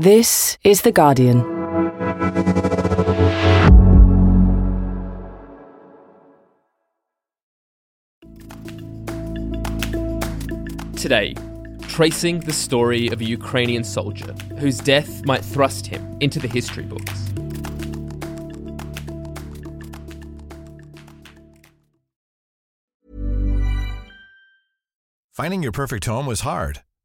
This is The Guardian. Today, tracing the story of a Ukrainian soldier whose death might thrust him into the history books. Finding your perfect home was hard,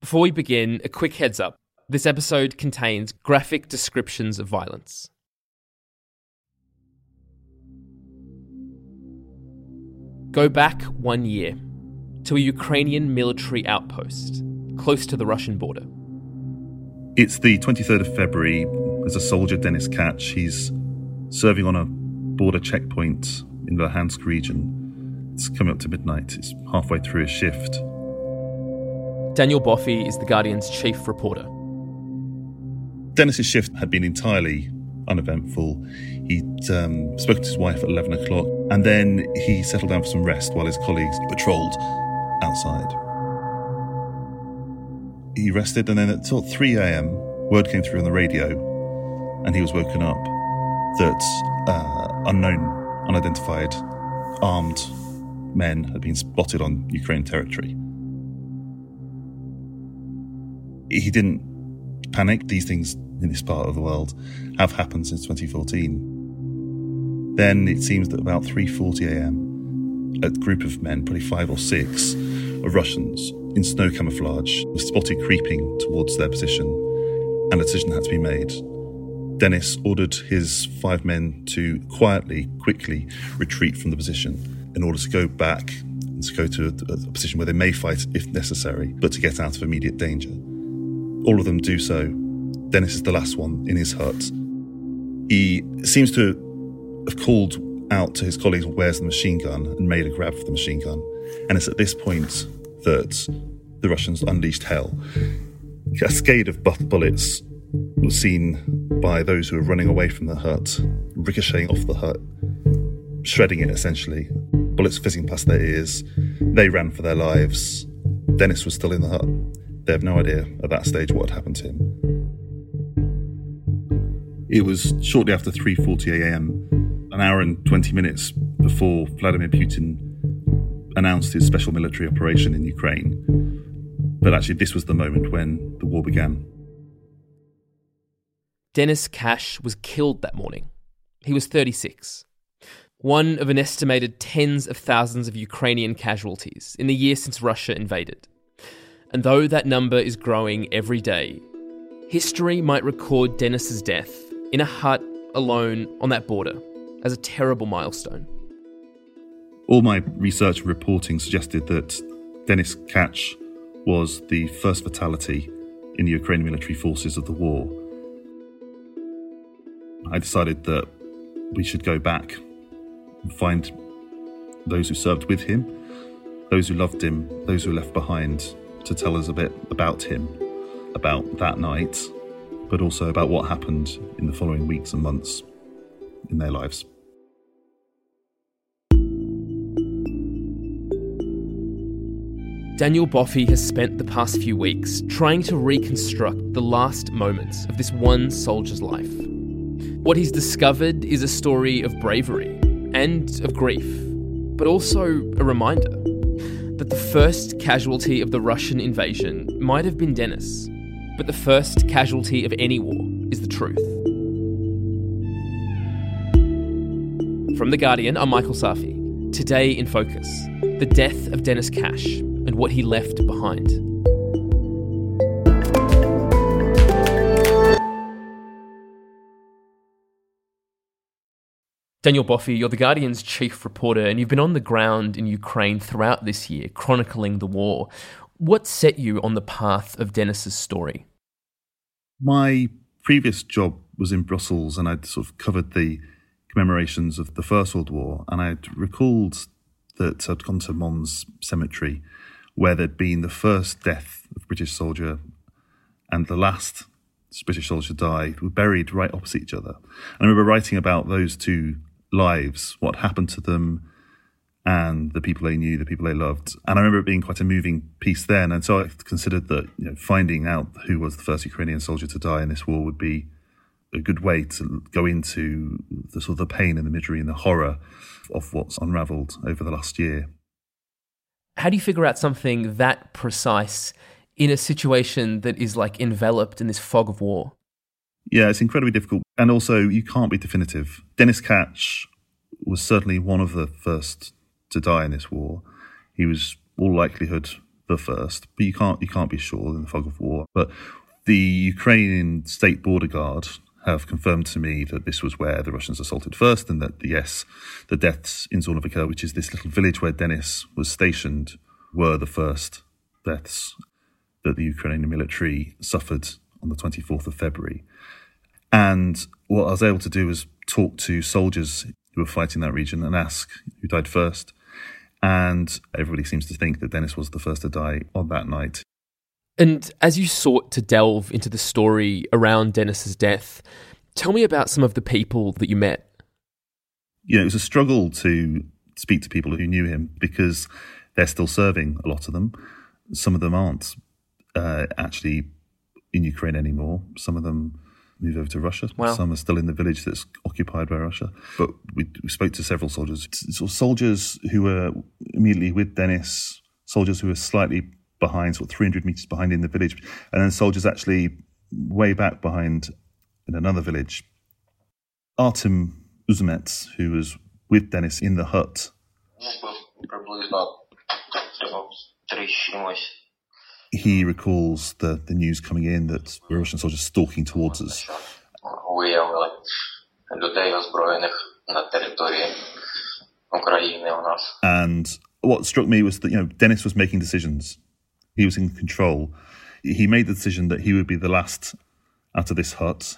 Before we begin, a quick heads up. This episode contains graphic descriptions of violence. Go back one year to a Ukrainian military outpost close to the Russian border. It's the 23rd of February. There's a soldier, Denis Kach. He's serving on a border checkpoint in the Luhansk region. It's coming up to midnight. It's halfway through his shift. Daniel Boffey is The Guardian's chief reporter. Denis's shift had been entirely uneventful. He'd um, spoken to his wife at 11 o'clock, and then he settled down for some rest while his colleagues patrolled outside. He rested, and then at 3 a.m., word came through on the radio, and he was woken up that uh, unknown, unidentified, armed men had been spotted on Ukraine territory. He didn't panic. These things in this part of the world have happened since 2014. Then it seems that about 3:40 a.m., a group of men, probably five or six, of Russians in snow camouflage, were spotted creeping towards their position, and a decision had to be made. Dennis ordered his five men to quietly, quickly retreat from the position in order to go back and to go to a, a position where they may fight if necessary, but to get out of immediate danger. All of them do so. Dennis is the last one in his hut. He seems to have called out to his colleagues, where's the machine gun, and made a grab for the machine gun. And it's at this point that the Russians unleashed hell. A cascade of buff bullets was seen by those who were running away from the hut, ricocheting off the hut, shredding it essentially. Bullets fizzing past their ears. They ran for their lives. Dennis was still in the hut. They have no idea at that stage what had happened to him. It was shortly after 3:40 a.m., an hour and 20 minutes before Vladimir Putin announced his special military operation in Ukraine. But actually this was the moment when the war began. Denis Kach was killed that morning. He was 36. One of an estimated tens of thousands of Ukrainian casualties in the year since Russia invaded. And though that number is growing every day, history might record Denis's death in a hut alone on that border as a terrible milestone. All my research and reporting suggested that Denis Kach was the first fatality in the Ukrainian military forces of the war. I decided that we should go back and find those who served with him, those who loved him, those who were left behind, to tell us a bit about him, about that night, but also about what happened in the following weeks and months in their lives. Daniel Boffey has spent the past few weeks trying to reconstruct the last moments of this one soldier's life. What he's discovered is a story of bravery and of grief, but also a reminder that the first casualty of the Russian invasion might have been Denis, but the first casualty of any war is the truth. From The Guardian, I'm Michael Safi. Today in Focus the death of Denis Kach and what he left behind. Daniel Boffey, you're The Guardian's chief reporter, and you've been on the ground in Ukraine throughout this year, chronicling the war. What set you on the path of Denis's story? My previous job was in Brussels and I'd sort of covered the commemorations of the First World War. And I'd recalled that I'd gone to Mons Cemetery where there'd been the first death of a British soldier and the last British soldier died were buried right opposite each other. And I remember writing about those two lives, what happened to them, and the people they knew, the people they loved. And I remember it being quite a moving piece then. And so I considered that you know, finding out who was the first Ukrainian soldier to die in this war would be a good way to go into the sort of the pain and the misery and the horror of what's unravelled over the last year. How do you figure out something that precise in a situation that is like enveloped in this fog of war? Yeah, it's incredibly difficult. And also, you can't be definitive. Denis Kach was certainly one of the first to die in this war. He was all likelihood the first, but you can't you can't be sure in the fog of war. But the Ukrainian state border guard have confirmed to me that this was where the Russians assaulted first, and that yes, the deaths in Zornovica, which is this little village where Denis was stationed, were the first deaths that the Ukrainian military suffered on the 24th of February. And what I was able to do was talk to soldiers who were fighting that region and ask who died first. And everybody seems to think that Dennis was the first to die on that night. And as you sought to delve into the story around Dennis's death, tell me about some of the people that you met. You know, it was a struggle to speak to people who knew him because they're still serving, a lot of them. Some of them aren't uh, actually in Ukraine anymore. Some of them moved over to Russia. Wow. Some are still in the village that's occupied by Russia. But we, we spoke to several soldiers, sort of soldiers who were immediately with Dennis, soldiers who were slightly behind, sort of 300 meters behind in the village, and then soldiers actually way back behind in another village. Artem Uzumets, who was with Dennis in the hut He recalls the, the news coming in that Russian soldiers stalking towards us. And what struck me was that you know Denis was making decisions. He was in control. He made the decision that he would be the last out of this hut.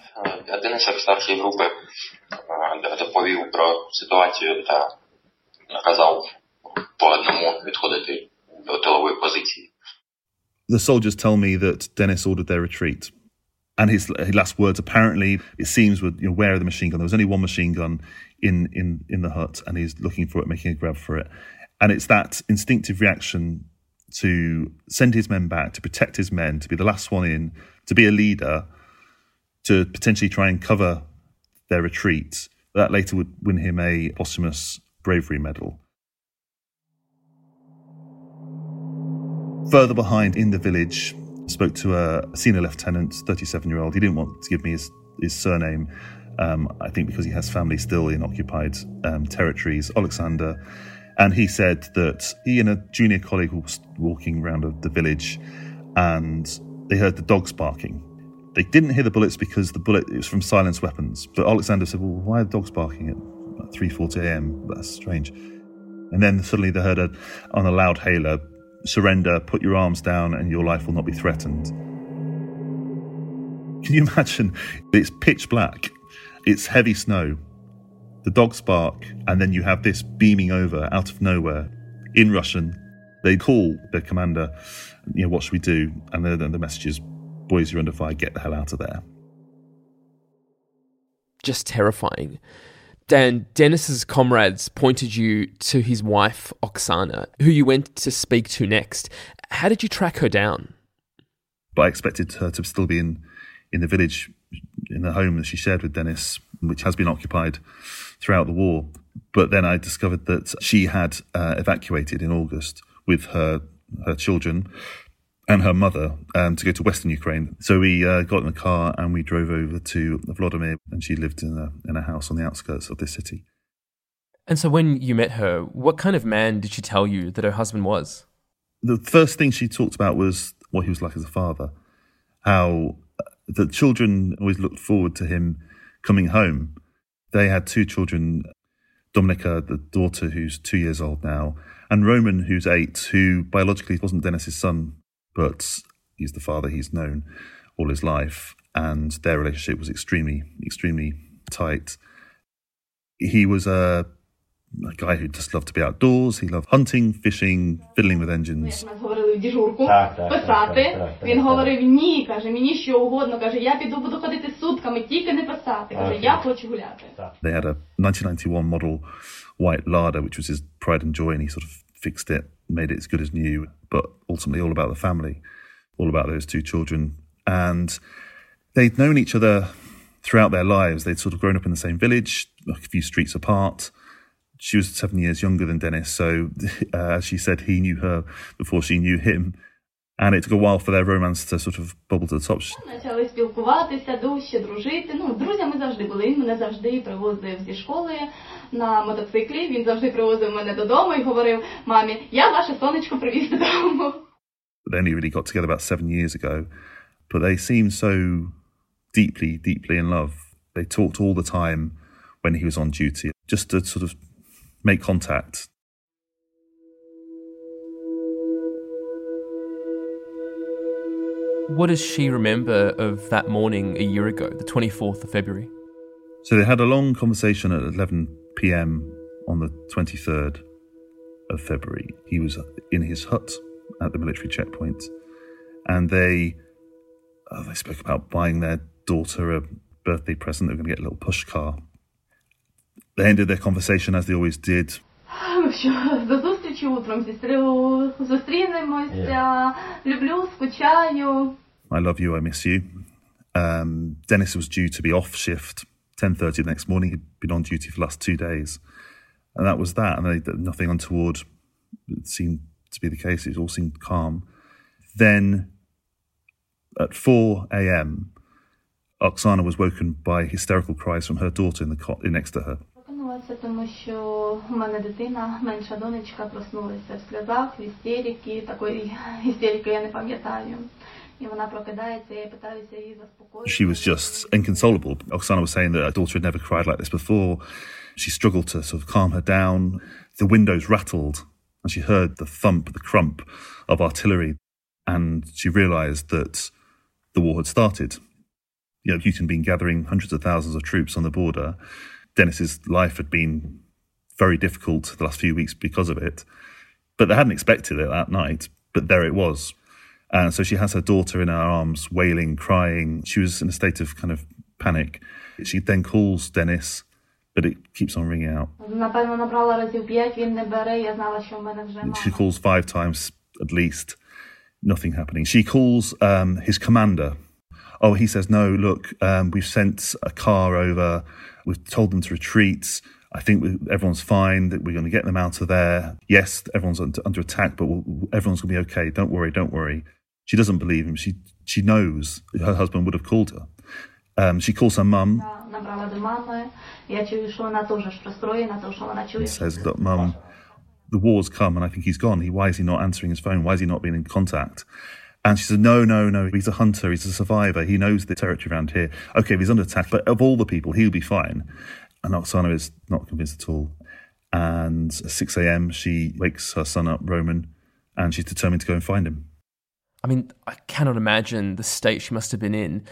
доповів про ситуацію та наказав по одному відходити до тилової позиції. The soldiers tell me that Dennis ordered their retreat. And his, his last words, apparently, it seems, were you know, where are the machine gun? There was only one machine gun in, in, in the hut, and he's looking for it, making a grab for it. And it's that instinctive reaction to send his men back, to protect his men, to be the last one in, to be a leader, to potentially try and cover their retreat. That later would win him a posthumous bravery medal. Further behind in the village, spoke to a senior lieutenant, 37 year old. He didn't want to give me his, his surname, um, I think because he has family still in occupied um, territories, Alexander. And he said that he and a junior colleague were walking around the village and they heard the dogs barking. They didn't hear the bullets because the bullet it was from silenced weapons. But Alexander said, "Well, why are the dogs barking at 3:40 a.m.? That's strange." And then suddenly they heard a, on a loud hailer, "Surrender! Put your arms down, and your life will not be threatened." Can you imagine? It's pitch black. It's heavy snow the dogs bark, and then you have this beaming over out of nowhere in Russian. They call their commander, you know, what should we do? And then the message is, boys, you're under fire, get the hell out of there. Just terrifying. Dan, Dennis's comrades pointed you to his wife, Oksana, who you went to speak to next. How did you track her down? But I expected her to still be in, in the village, in the home that she shared with Dennis, which has been occupied throughout the war. But then I discovered that she had uh, evacuated in August with her her children and her mother um, to go to Western Ukraine. So we uh, got in the car and we drove over to Vladimir, and she lived in a in a house on the outskirts of this city. And so, when you met her, what kind of man did she tell you that her husband was? The first thing she talked about was what he was like as a father, how uh, the children always looked forward to him coming home they had two children Dominica, the daughter who's two years old now, and Roman, who's eight, who biologically wasn't Denis's son, but he's the father he's known all his life, and their relationship was extremely, extremely tight. He was a, a guy who just loved to be outdoors. He loved hunting, fishing, fiddling with engines. They had a 1991 model white Lada, which was his pride and joy, and he sort of fixed it, made it as good as new, but ultimately all about the family, all about those two children. And they'd known each other throughout their lives. They'd sort of grown up in the same village, a few streets apart. She was seven years younger than Dennis, so uh, as she said, he knew her before she knew him And it took a while for their romance to sort of bubble to the top. Почали спілкуватися, дужче дружити. Ну, друзями завжди були. Він мене завжди привозив зі школи на мотоциклі. Він завжди привозив мене додому і говорив: мамі, я ваше сонечко привіз додому. they only really got together about seven years ago, but they seemed so deeply, deeply in love. They talked all the time when he was on duty, just to sort of make contact. What does she remember of that morning a year ago, the 24th of February? So they had a long conversation at 11 p.m. on the 23rd of February. He was in his hut at the military checkpoint, and they uh, they spoke about buying their daughter a birthday present. They were going to get a little push car. They ended their conversation as they always did Що до зустрічі утром зістрю зустрінемося. Люблю, скучаю. I love you, I miss you. Um, Dennis was due to be off shift 10.30 the next morning. He'd been on duty for the last two days. And that was that. And they, nothing untoward seemed to be the case. It all seemed calm. Then at 4 a.m., Oksana was woken by hysterical cries from her daughter in the cot next to her. Прокинулася, тому що у мене дитина, менша донечка, проснулася в сльозах, в істерики. Такої істерики я не пам'ятаю. І вона прокидається, я питаюся її заспокоїти. She was just inconsolable. Oksana was saying that her daughter had never cried like this before. She struggled to sort of calm her down. The windows rattled, and she heard the thump, the crump of artillery, and she realised that the war had started. You know, Putin had been gathering hundreds of thousands of troops on the border. Dennis's life had been very difficult the last few weeks because of it. But they hadn't expected it that night, but there it was. And so she has her daughter in her arms, wailing, crying. She was in a state of kind of panic. She then calls Dennis, but it keeps on ringing out. She calls five times at least, nothing happening. She calls um, his commander. Oh, he says, no, look, um, we've sent a car over. We've told them to retreat. I think we, everyone's fine. That we're going to get them out of there. Yes, everyone's under, under attack, but we'll, everyone's going to be okay. Don't worry. Don't worry. She doesn't believe him. She she knows her husband would have called her. Um, she calls her mum. Says, "Look, mum, the war's come, and I think he's gone. He why is he not answering his phone? Why is he not being in contact?" And she said, No, no, no. He's a hunter. He's a survivor. He knows the territory around here. Okay, if he's under attack, but of all the people, he'll be fine. And Oksana is not convinced at all. And at 6 a.m., she wakes her son up, Roman, and she's determined to go and find him. I mean, I cannot imagine the state she must have been in.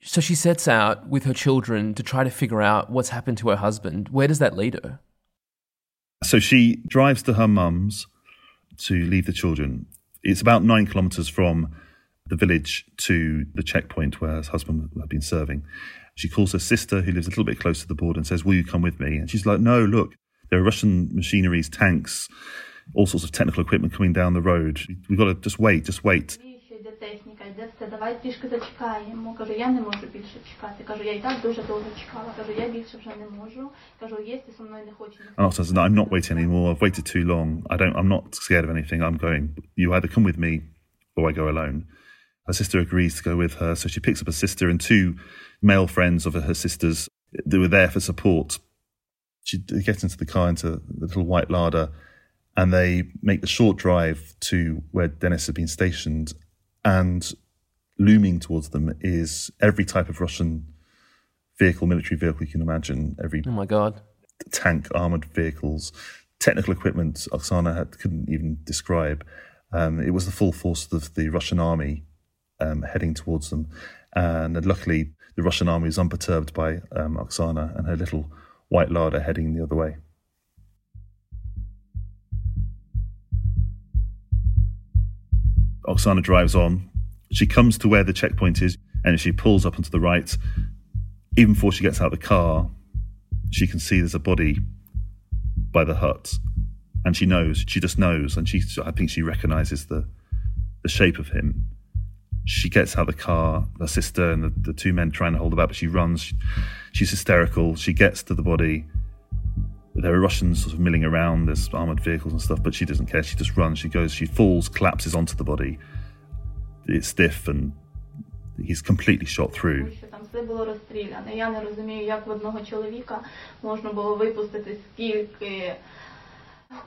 So she sets out with her children to try to figure out what's happened to her husband. Where does that lead her? So she drives to her mum's to leave the children. It's about nine kilometres from the village to the checkpoint where her husband had been serving. She calls her sister, who lives a little bit close to the border, and says, Will you come with me? And she's like, No, look, there are Russian machineries, tanks, all sorts of technical equipment coming down the road. We've got to just wait, just wait все, давай трішки зачекаємо. Кажу, я не можу більше чекати. Кажу, я і так дуже довго чекала. Кажу, я більше вже не можу. Кажу, со мною не. And also I'm not waiting anymore. I've waited too long. I don't. I'm not scared of anything. I'm going. You either come with me, or I go alone. Her sister agrees to go with her, so she picks up a sister and two male friends of her sisters. They were there for support. She gets into the car, into the little white Lada, and they make the short drive to where Dennis had been stationed. And looming towards them is every type of Russian vehicle, military vehicle you can imagine. Every Oh my God. tank, armored vehicles, technical equipment Oksana had, couldn't even describe. Um, it was the full force of the Russian army um, heading towards them. And luckily, the Russian army is unperturbed by um, Oksana and her little white Lada heading the other way. Oksana drives on. She comes to where the checkpoint is, and she pulls up onto the right. Even before she gets out of the car, she can see there's a body by the hut, and she knows. She just knows, and she. I think she recognizes the the shape of him. She gets out of the car, her sister and the, the two men trying to hold her back, but she runs. She, she's hysterical. She gets to the body. There are Russians sort of milling around. There's armored vehicles and stuff, but she doesn't care. She just runs. She goes. She falls, collapses onto the body It's stiff, and he's completely shot through. Що там все було розстріляне. Я не розумію, як в одного чоловіка можна було випустити скільки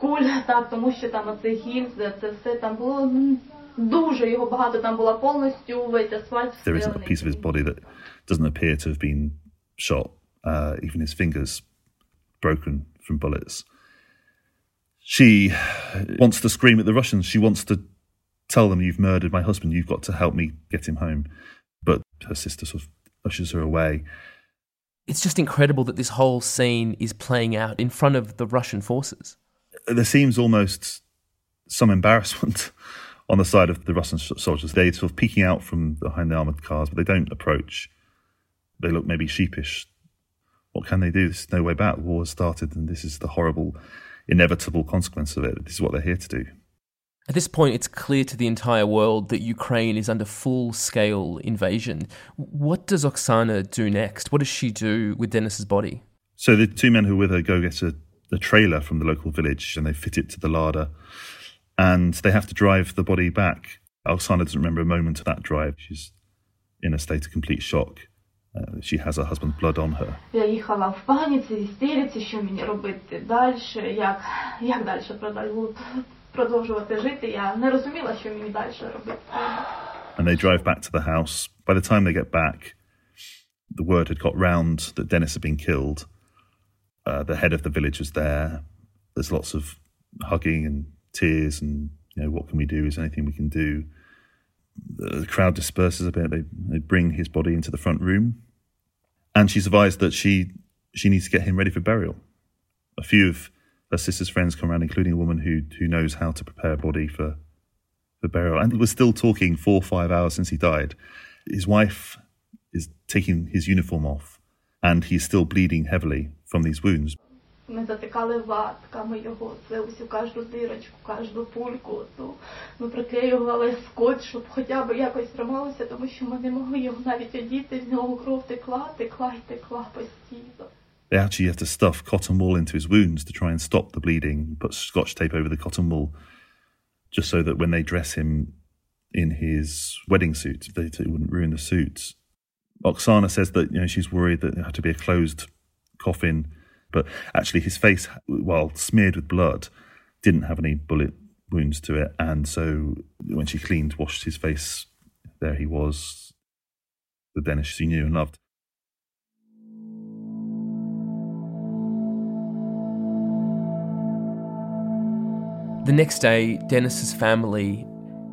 куль, так, тому що там оцей гільз, це все там було м, дуже його багато. Там була повністю весь асфальт There isn't a встелений. piece of his body that doesn't appear to have been shot. Uh, even his fingers broken from bullets. She wants to scream at the Russians. She wants to tell them, "You've murdered my husband. You've got to help me get him home." But her sister sort of ushers her away. It's just incredible that this whole scene is playing out in front of the Russian forces. There seems almost some embarrassment on the side of the Russian soldiers. They're sort of peeking out from behind the armored cars, but they don't approach. They look maybe sheepish. What can they do? There's no way back. The war has started, and this is the horrible, inevitable consequence of it. This is what they're here to do. At this point, it's clear to the entire world that Ukraine is under full scale invasion. What does Oksana do next? What does she do with Denis's body? So the two men who are with her go get a, a trailer from the local village and they fit it to the Lada, and they have to drive the body back. Oksana doesn't remember a moment of that drive. She's in a state of complete shock. Uh, she has her husband's blood on her Я їхала в паніці, істериці, що мені робити далі, як, як далі продовжу- продовжувати жити. Я не розуміла, що мені далі робити. and they drive back to the house. By the time they get back, the word had got round that Dennis had been killed. Uh, the head of the village was there. There's lots of hugging and tears, and you know, what can we do? Is there anything we can do? The crowd disperses a bit. They they bring his body into the front room, and she's advised that she she needs to get him ready for burial. A few of her sister's friends come around, including a woman who who knows how to prepare a body for for burial. And we're still talking four or five hours since he died. His wife is taking his uniform off and he's still bleeding heavily from these wounds. Ми затикали ватками його, це усю кожну дирочку, кожну пульку. Ту. Ми приклеювали скотч, щоб хоча б якось трималося, тому що ми не могли його навіть одіти, з нього кров текла, текла і текла постійно. They actually have to stuff cotton wool into his wounds to try and stop the bleeding, put scotch tape over the cotton wool, just so that when they dress him in his wedding suit, they, it wouldn't ruin the suit. Oksana says that you know she's worried that it had to be a closed coffin, but actually his face, while smeared with blood, didn't have any bullet wounds to it, and so when she cleaned, washed his face, there he was, the Denis she knew and loved. The next day, Dennis's family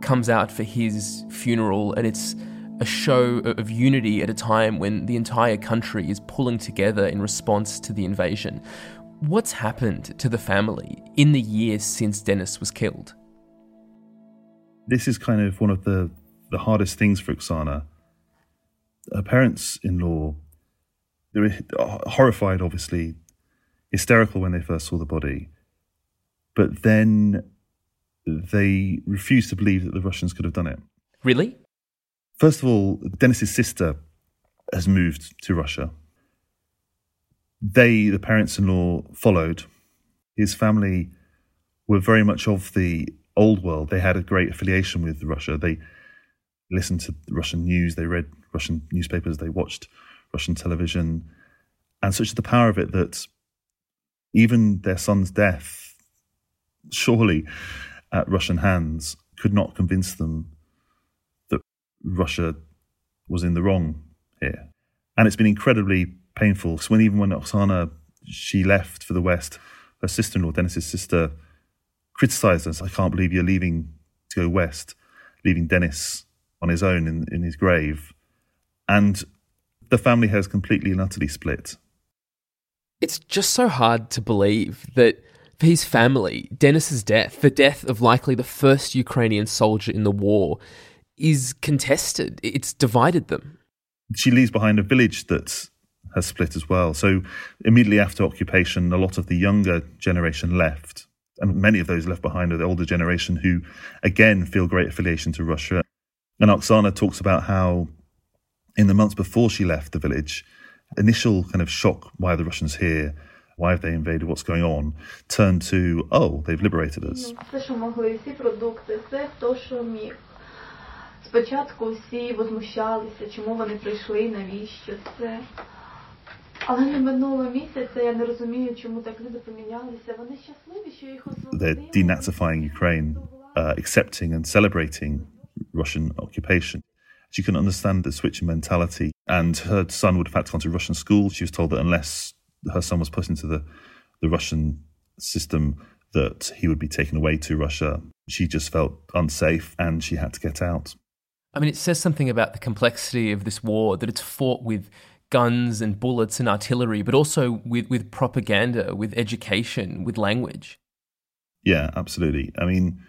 comes out for his funeral, and it's a show of unity at a time when the entire country is pulling together in response to the invasion. What's happened to the family in the years since Dennis was killed? this is kind of one of the, the hardest things for Oksana. Her parents in law, they were horrified, obviously, hysterical when they first saw the body. But then they refused to believe that the Russians could have done it. Really? First of all, Dennis's sister has moved to Russia. They, the parents in law, followed. His family were very much of the old world. They had a great affiliation with Russia. They listened to Russian news, they read Russian newspapers, they watched Russian television. And such is the power of it that even their son's death, surely at Russian hands, could not convince them that Russia was in the wrong here. And it's been incredibly painful. So when even when Oksana she left for the West, her sister-in-law, Dennis's sister, criticized us. I can't believe you're leaving to go west, leaving Dennis on his own in, in his grave. And the family has completely and utterly split. It's just so hard to believe that for his family, Denis's death, the death of likely the first Ukrainian soldier in the war, is contested. It's divided them. She leaves behind a village that has split as well. So immediately after occupation, a lot of the younger generation left. And many of those left behind are the older generation who, again, feel great affiliation to Russia. And Oksana talks about how, in the months before she left the village, initial kind of shock why the Russians here? Why have they invaded? What's going on? Turned to, oh, they've liberated us. Все, що могли, всі продукти, все, хто що міг. Спочатку всі возмущалися, чому вони прийшли, навіщо це. Але не минуло місяця, я не розумію, чому так люди помінялися. Вони щасливі, що їх They're denazifying Ukraine, uh, accepting and celebrating Russian occupation. She can understand the switch in mentality. And her son would have had to go to Russian school. She was told that unless her son was put into the, the Russian system, that he would be taken away to Russia. She just felt unsafe and she had to get out. I mean, it says something about the complexity of this war that it's fought with guns and bullets and artillery, but also with, with propaganda, with education, with language. Yeah, absolutely. I mean,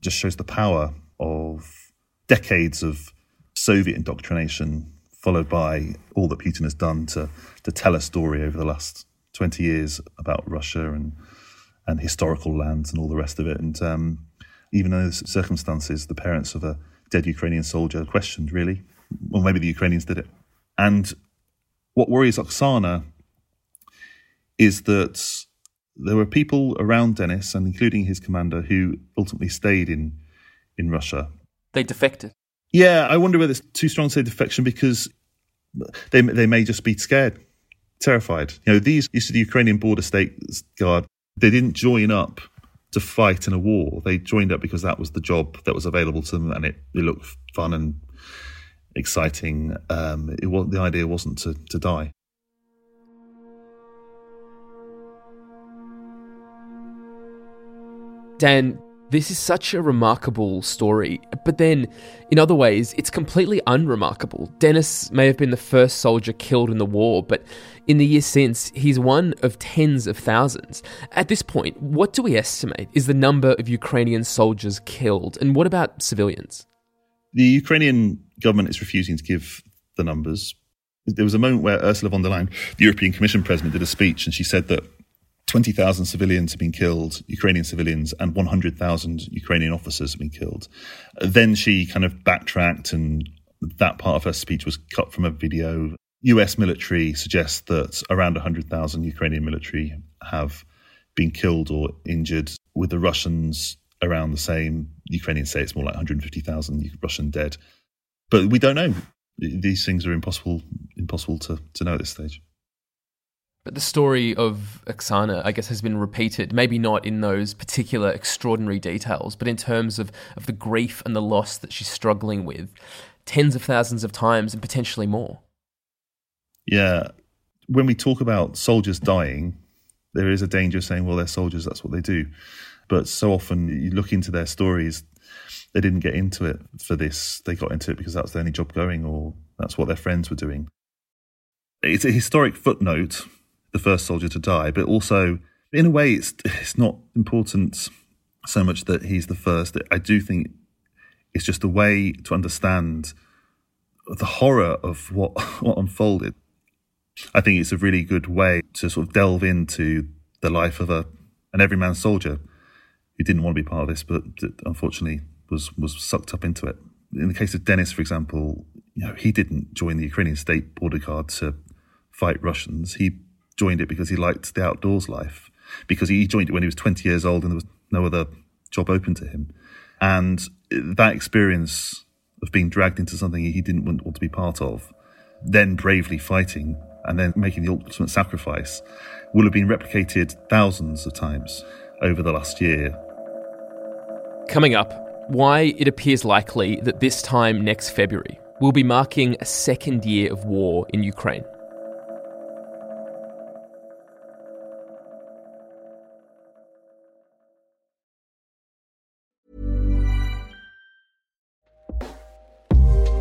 just shows the power of decades of Soviet indoctrination, followed by all that Putin has done to to tell a story over the last twenty years about Russia and and historical lands and all the rest of it. And um, even those circumstances, the parents of a dead Ukrainian soldier questioned really, well, maybe the Ukrainians did it. And what worries Oksana is that there were people around Denis, and including his commander, who ultimately stayed in in Russia. They defected. Yeah, I wonder whether it's too strong to say defection because they they may just be scared, terrified. You know, these used to the Ukrainian border state guard. They didn't join up to fight in a war. They joined up because that was the job that was available to them, and it, it looked fun and exciting. Um, it was the idea wasn't to, to die. Dan, this is such a remarkable story, but then in other ways, it's completely unremarkable. Denis may have been the first soldier killed in the war, but in the years since, he's one of tens of thousands. At this point, what do we estimate is the number of Ukrainian soldiers killed, and what about civilians? The Ukrainian government is refusing to give the numbers. There was a moment where Ursula von der Leyen, the European Commission president, did a speech and she said that 20,000 civilians have been killed, Ukrainian civilians, and 100,000 Ukrainian officers have been killed. Then she kind of backtracked, and that part of her speech was cut from a video. US military suggests that around 100,000 Ukrainian military have been killed or injured, with the Russians around the same. Ukrainians say it's more like 150,000 Russian dead. But we don't know. These things are impossible impossible to, to know at this stage. But the story of Oksana, I guess, has been repeated, maybe not in those particular extraordinary details, but in terms of, of the grief and the loss that she's struggling with tens of thousands of times and potentially more. Yeah. When we talk about soldiers dying, there is a danger of saying, well, they're soldiers, that's what they do. But so often you look into their stories, they didn't get into it for this. They got into it because that's the only job going or that's what their friends were doing. It's a historic footnote, the first soldier to die, but also, in a way, it's, it's not important so much that he's the first. I do think it's just a way to understand the horror of what, what unfolded. I think it's a really good way to sort of delve into the life of a an everyman soldier who didn't want to be part of this, but unfortunately was was sucked up into it. In the case of Denis, for example, you know, he didn't join the Ukrainian state border guard to fight Russians. He joined it because he liked the outdoors life, because he joined it when he was 20 years old and there was no other job open to him. And that experience of being dragged into something he didn't want, to be part of, then bravely fighting and then making the ultimate sacrifice will have been replicated thousands of times over the last year. Coming up, why it appears likely that this time next February we'll be marking a second year of war in Ukraine.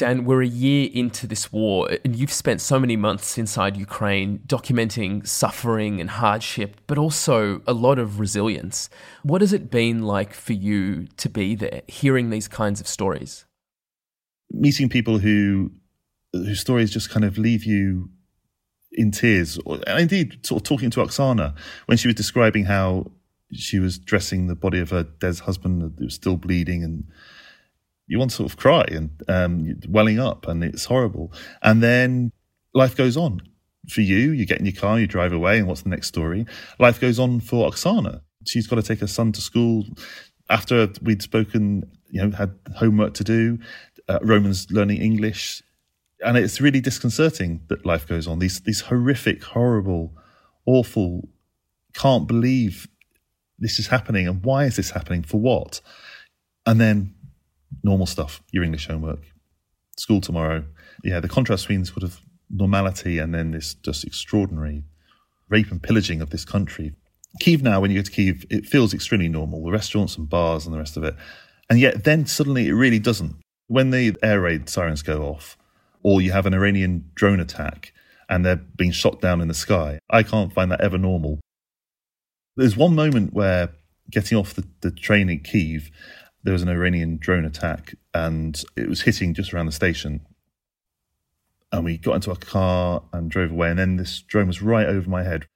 Dan, we're a year into this war, and you've spent so many months inside Ukraine documenting suffering and hardship, but also a lot of resilience. What has it been like for you to be there, hearing these kinds of stories? Meeting people who whose stories just kind of leave you in tears. And indeed, sort of talking to Oksana when she was describing how she was dressing the body of her dead husband who was still bleeding and you want to sort of cry and um, welling up, and it's horrible. And then life goes on for you. You get in your car, you drive away, and what's the next story? Life goes on for Oksana. She's got to take her son to school. After we'd spoken, you know, had homework to do. Uh, Roman's learning English, and it's really disconcerting that life goes on. These these horrific, horrible, awful. Can't believe this is happening, and why is this happening? For what? And then normal stuff, your English homework, school tomorrow. Yeah, the contrast between sort of normality and then this just extraordinary rape and pillaging of this country. Kiev now, when you go to Kiev, it feels extremely normal, the restaurants and bars and the rest of it. And yet then suddenly it really doesn't. When the air raid sirens go off, or you have an Iranian drone attack and they're being shot down in the sky, I can't find that ever normal. There's one moment where getting off the, the train in Kiev, there was an Iranian drone attack and it was hitting just around the station. And we got into a car and drove away. And then this drone was right over my head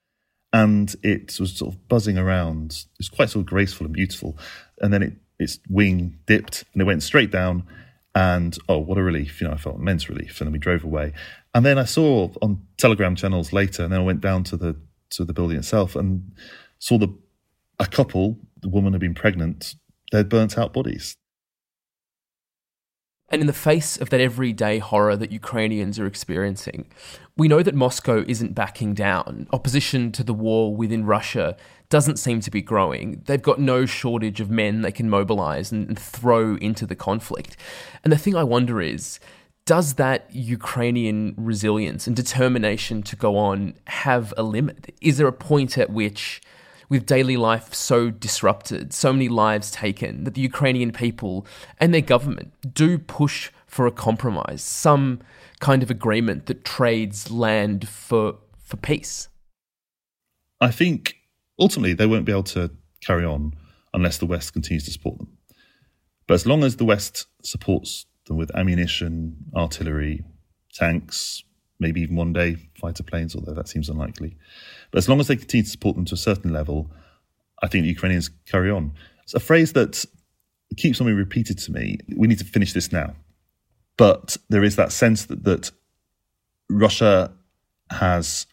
and it was sort of buzzing around. It was quite sort of graceful and beautiful. And then it, its wing dipped and it went straight down. And oh, what a relief! You know, I felt immense relief. And then we drove away. And then I saw on Telegram channels later, and then I went down to the to the building itself and saw the a couple. The woman had been pregnant their burnt out bodies. And in the face of that everyday horror that Ukrainians are experiencing, we know that Moscow isn't backing down. Opposition to the war within Russia doesn't seem to be growing. They've got no shortage of men they can mobilize and throw into the conflict. And the thing I wonder is does that Ukrainian resilience and determination to go on have a limit? Is there a point at which with daily life so disrupted, so many lives taken, that the Ukrainian people and their government do push for a compromise, some kind of agreement that trades land for for peace. I think ultimately they won't be able to carry on unless the West continues to support them. But as long as the West supports them with ammunition, artillery, tanks, maybe even one day fighter planes, although that seems unlikely. But as long as they continue to support them to a certain level, I think the Ukrainians carry on. It's a phrase that keeps on being repeated to me. We need to finish this now. But there is that sense that, that Russia has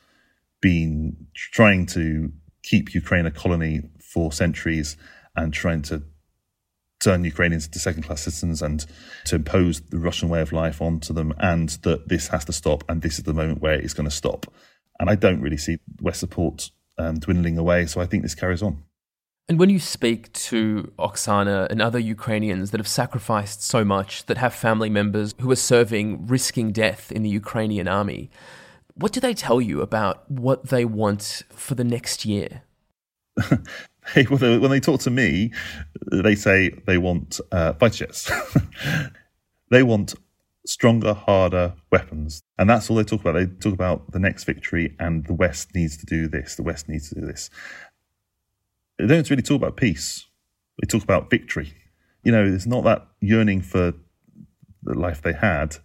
been trying to keep Ukraine a colony for centuries and trying to turn Ukrainians into second class citizens and to impose the Russian way of life onto them, and that this has to stop, and this is the moment where it's going to stop. And I don't really see West support um, dwindling away, so I think this carries on. And when you speak to Oksana and other Ukrainians that have sacrificed so much, that have family members who are serving, risking death in the Ukrainian army, what do they tell you about what they want for the next year? when they talk to me, they say they want uh, fighter jets. they want stronger, harder weapons. And that's all they talk about. They talk about the next victory and the West needs to do this, the West needs to do this. They don't really talk about peace. They talk about victory. You know, it's not that yearning for the life they had.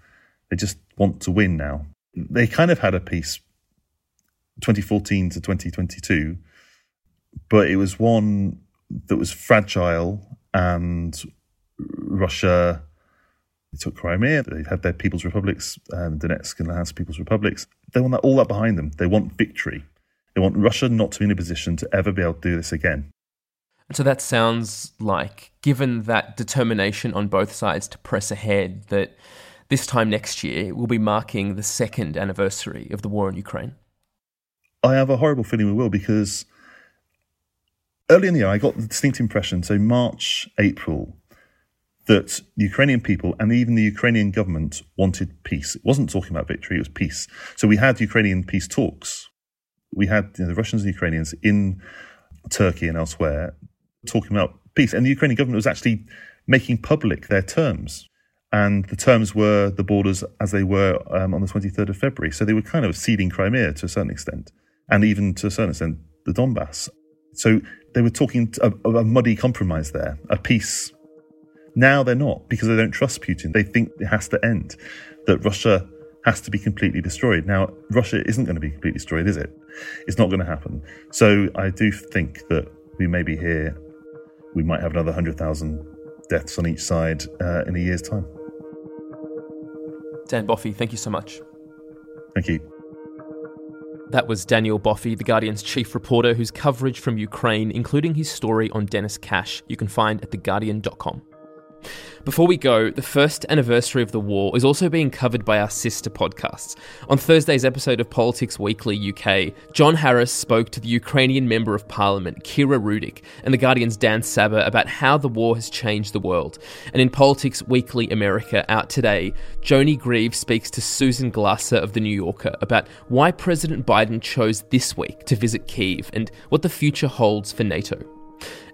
They just want to win now. They kind of had a peace 2014 to 2022, but it was one that was fragile and Russia they took Crimea, they had their People's Republics, um, Donetsk and Luhansk People's Republics. They want that, all that behind them. They want victory. They want Russia not to be in a position to ever be able to do this again. So that sounds like, given that determination on both sides to press ahead, that this time next year we'll be marking the second anniversary of the war in Ukraine. I have a horrible feeling we will because early in the year I got the distinct impression, so March, April, that the Ukrainian people and even the Ukrainian government wanted peace. It wasn't talking about victory, it was peace. So we had Ukrainian peace talks we had you know, the Russians and Ukrainians in Turkey and elsewhere talking about peace. And the Ukrainian government was actually making public their terms. And the terms were the borders as they were um, on the 23rd of February. So they were kind of ceding Crimea to a certain extent, and even to a certain extent, the Donbass. So they were talking of a, a muddy compromise there, a peace. Now they're not because they don't trust Putin. They think it has to end, that Russia has to be completely destroyed. Now, Russia isn't going to be completely destroyed, is it? It's not going to happen. So I do think that we may be here, we might have another 100,000 deaths on each side uh, in a year's time. Dan Boffey, thank you so much. Thank you. That was Daniel Boffey, The Guardian's chief reporter, whose coverage from Ukraine, including his story on Denis Kach, you can find at theguardian.com. Before we go, the first anniversary of the war is also being covered by our sister podcasts. On Thursday's episode of Politics Weekly UK, John Harris spoke to the Ukrainian Member of Parliament, Kira Rudik, and The Guardian's Dan Sabbagh about how the war has changed the world. And in Politics Weekly America, out today, Joni Greve speaks to Susan Glasser of The New Yorker about why President Biden chose this week to visit Kiev and what the future holds for NATO.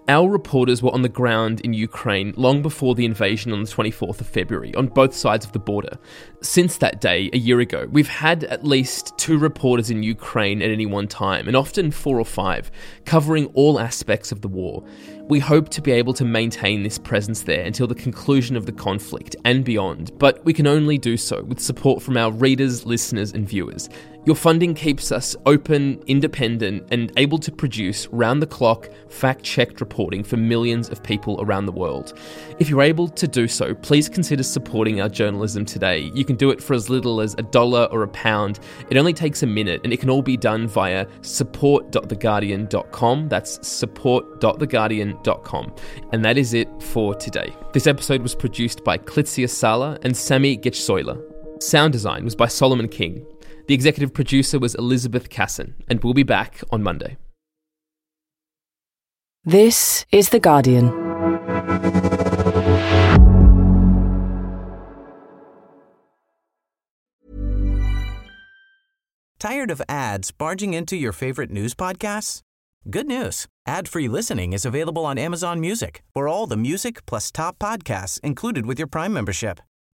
Our reporters were on the ground in Ukraine long before the invasion on the 24th of February, on both sides of the border. Since that day, a year ago, we've had at least two reporters in Ukraine at any one time, and often four or five, covering all aspects of the war. We hope to be able to maintain this presence there until the conclusion of the conflict and beyond, but we can only do so with support from our readers, listeners, and viewers. Your funding keeps us open, independent, and able to produce round the clock, fact checked reporting for millions of people around the world. If you're able to do so, please consider supporting our journalism today. You can do it for as little as a dollar or a pound. It only takes a minute, and it can all be done via support.theguardian.com. That's support.theguardian.com. And that is it for today. This episode was produced by Klitsia Sala and Sami Getsoila. Sound design was by Solomon King. The executive producer was Elizabeth Casson, and we'll be back on Monday. This is The Guardian. Tired of ads barging into your favorite news podcasts? Good news. Ad-free listening is available on Amazon Music for all the music plus top podcasts included with your Prime membership.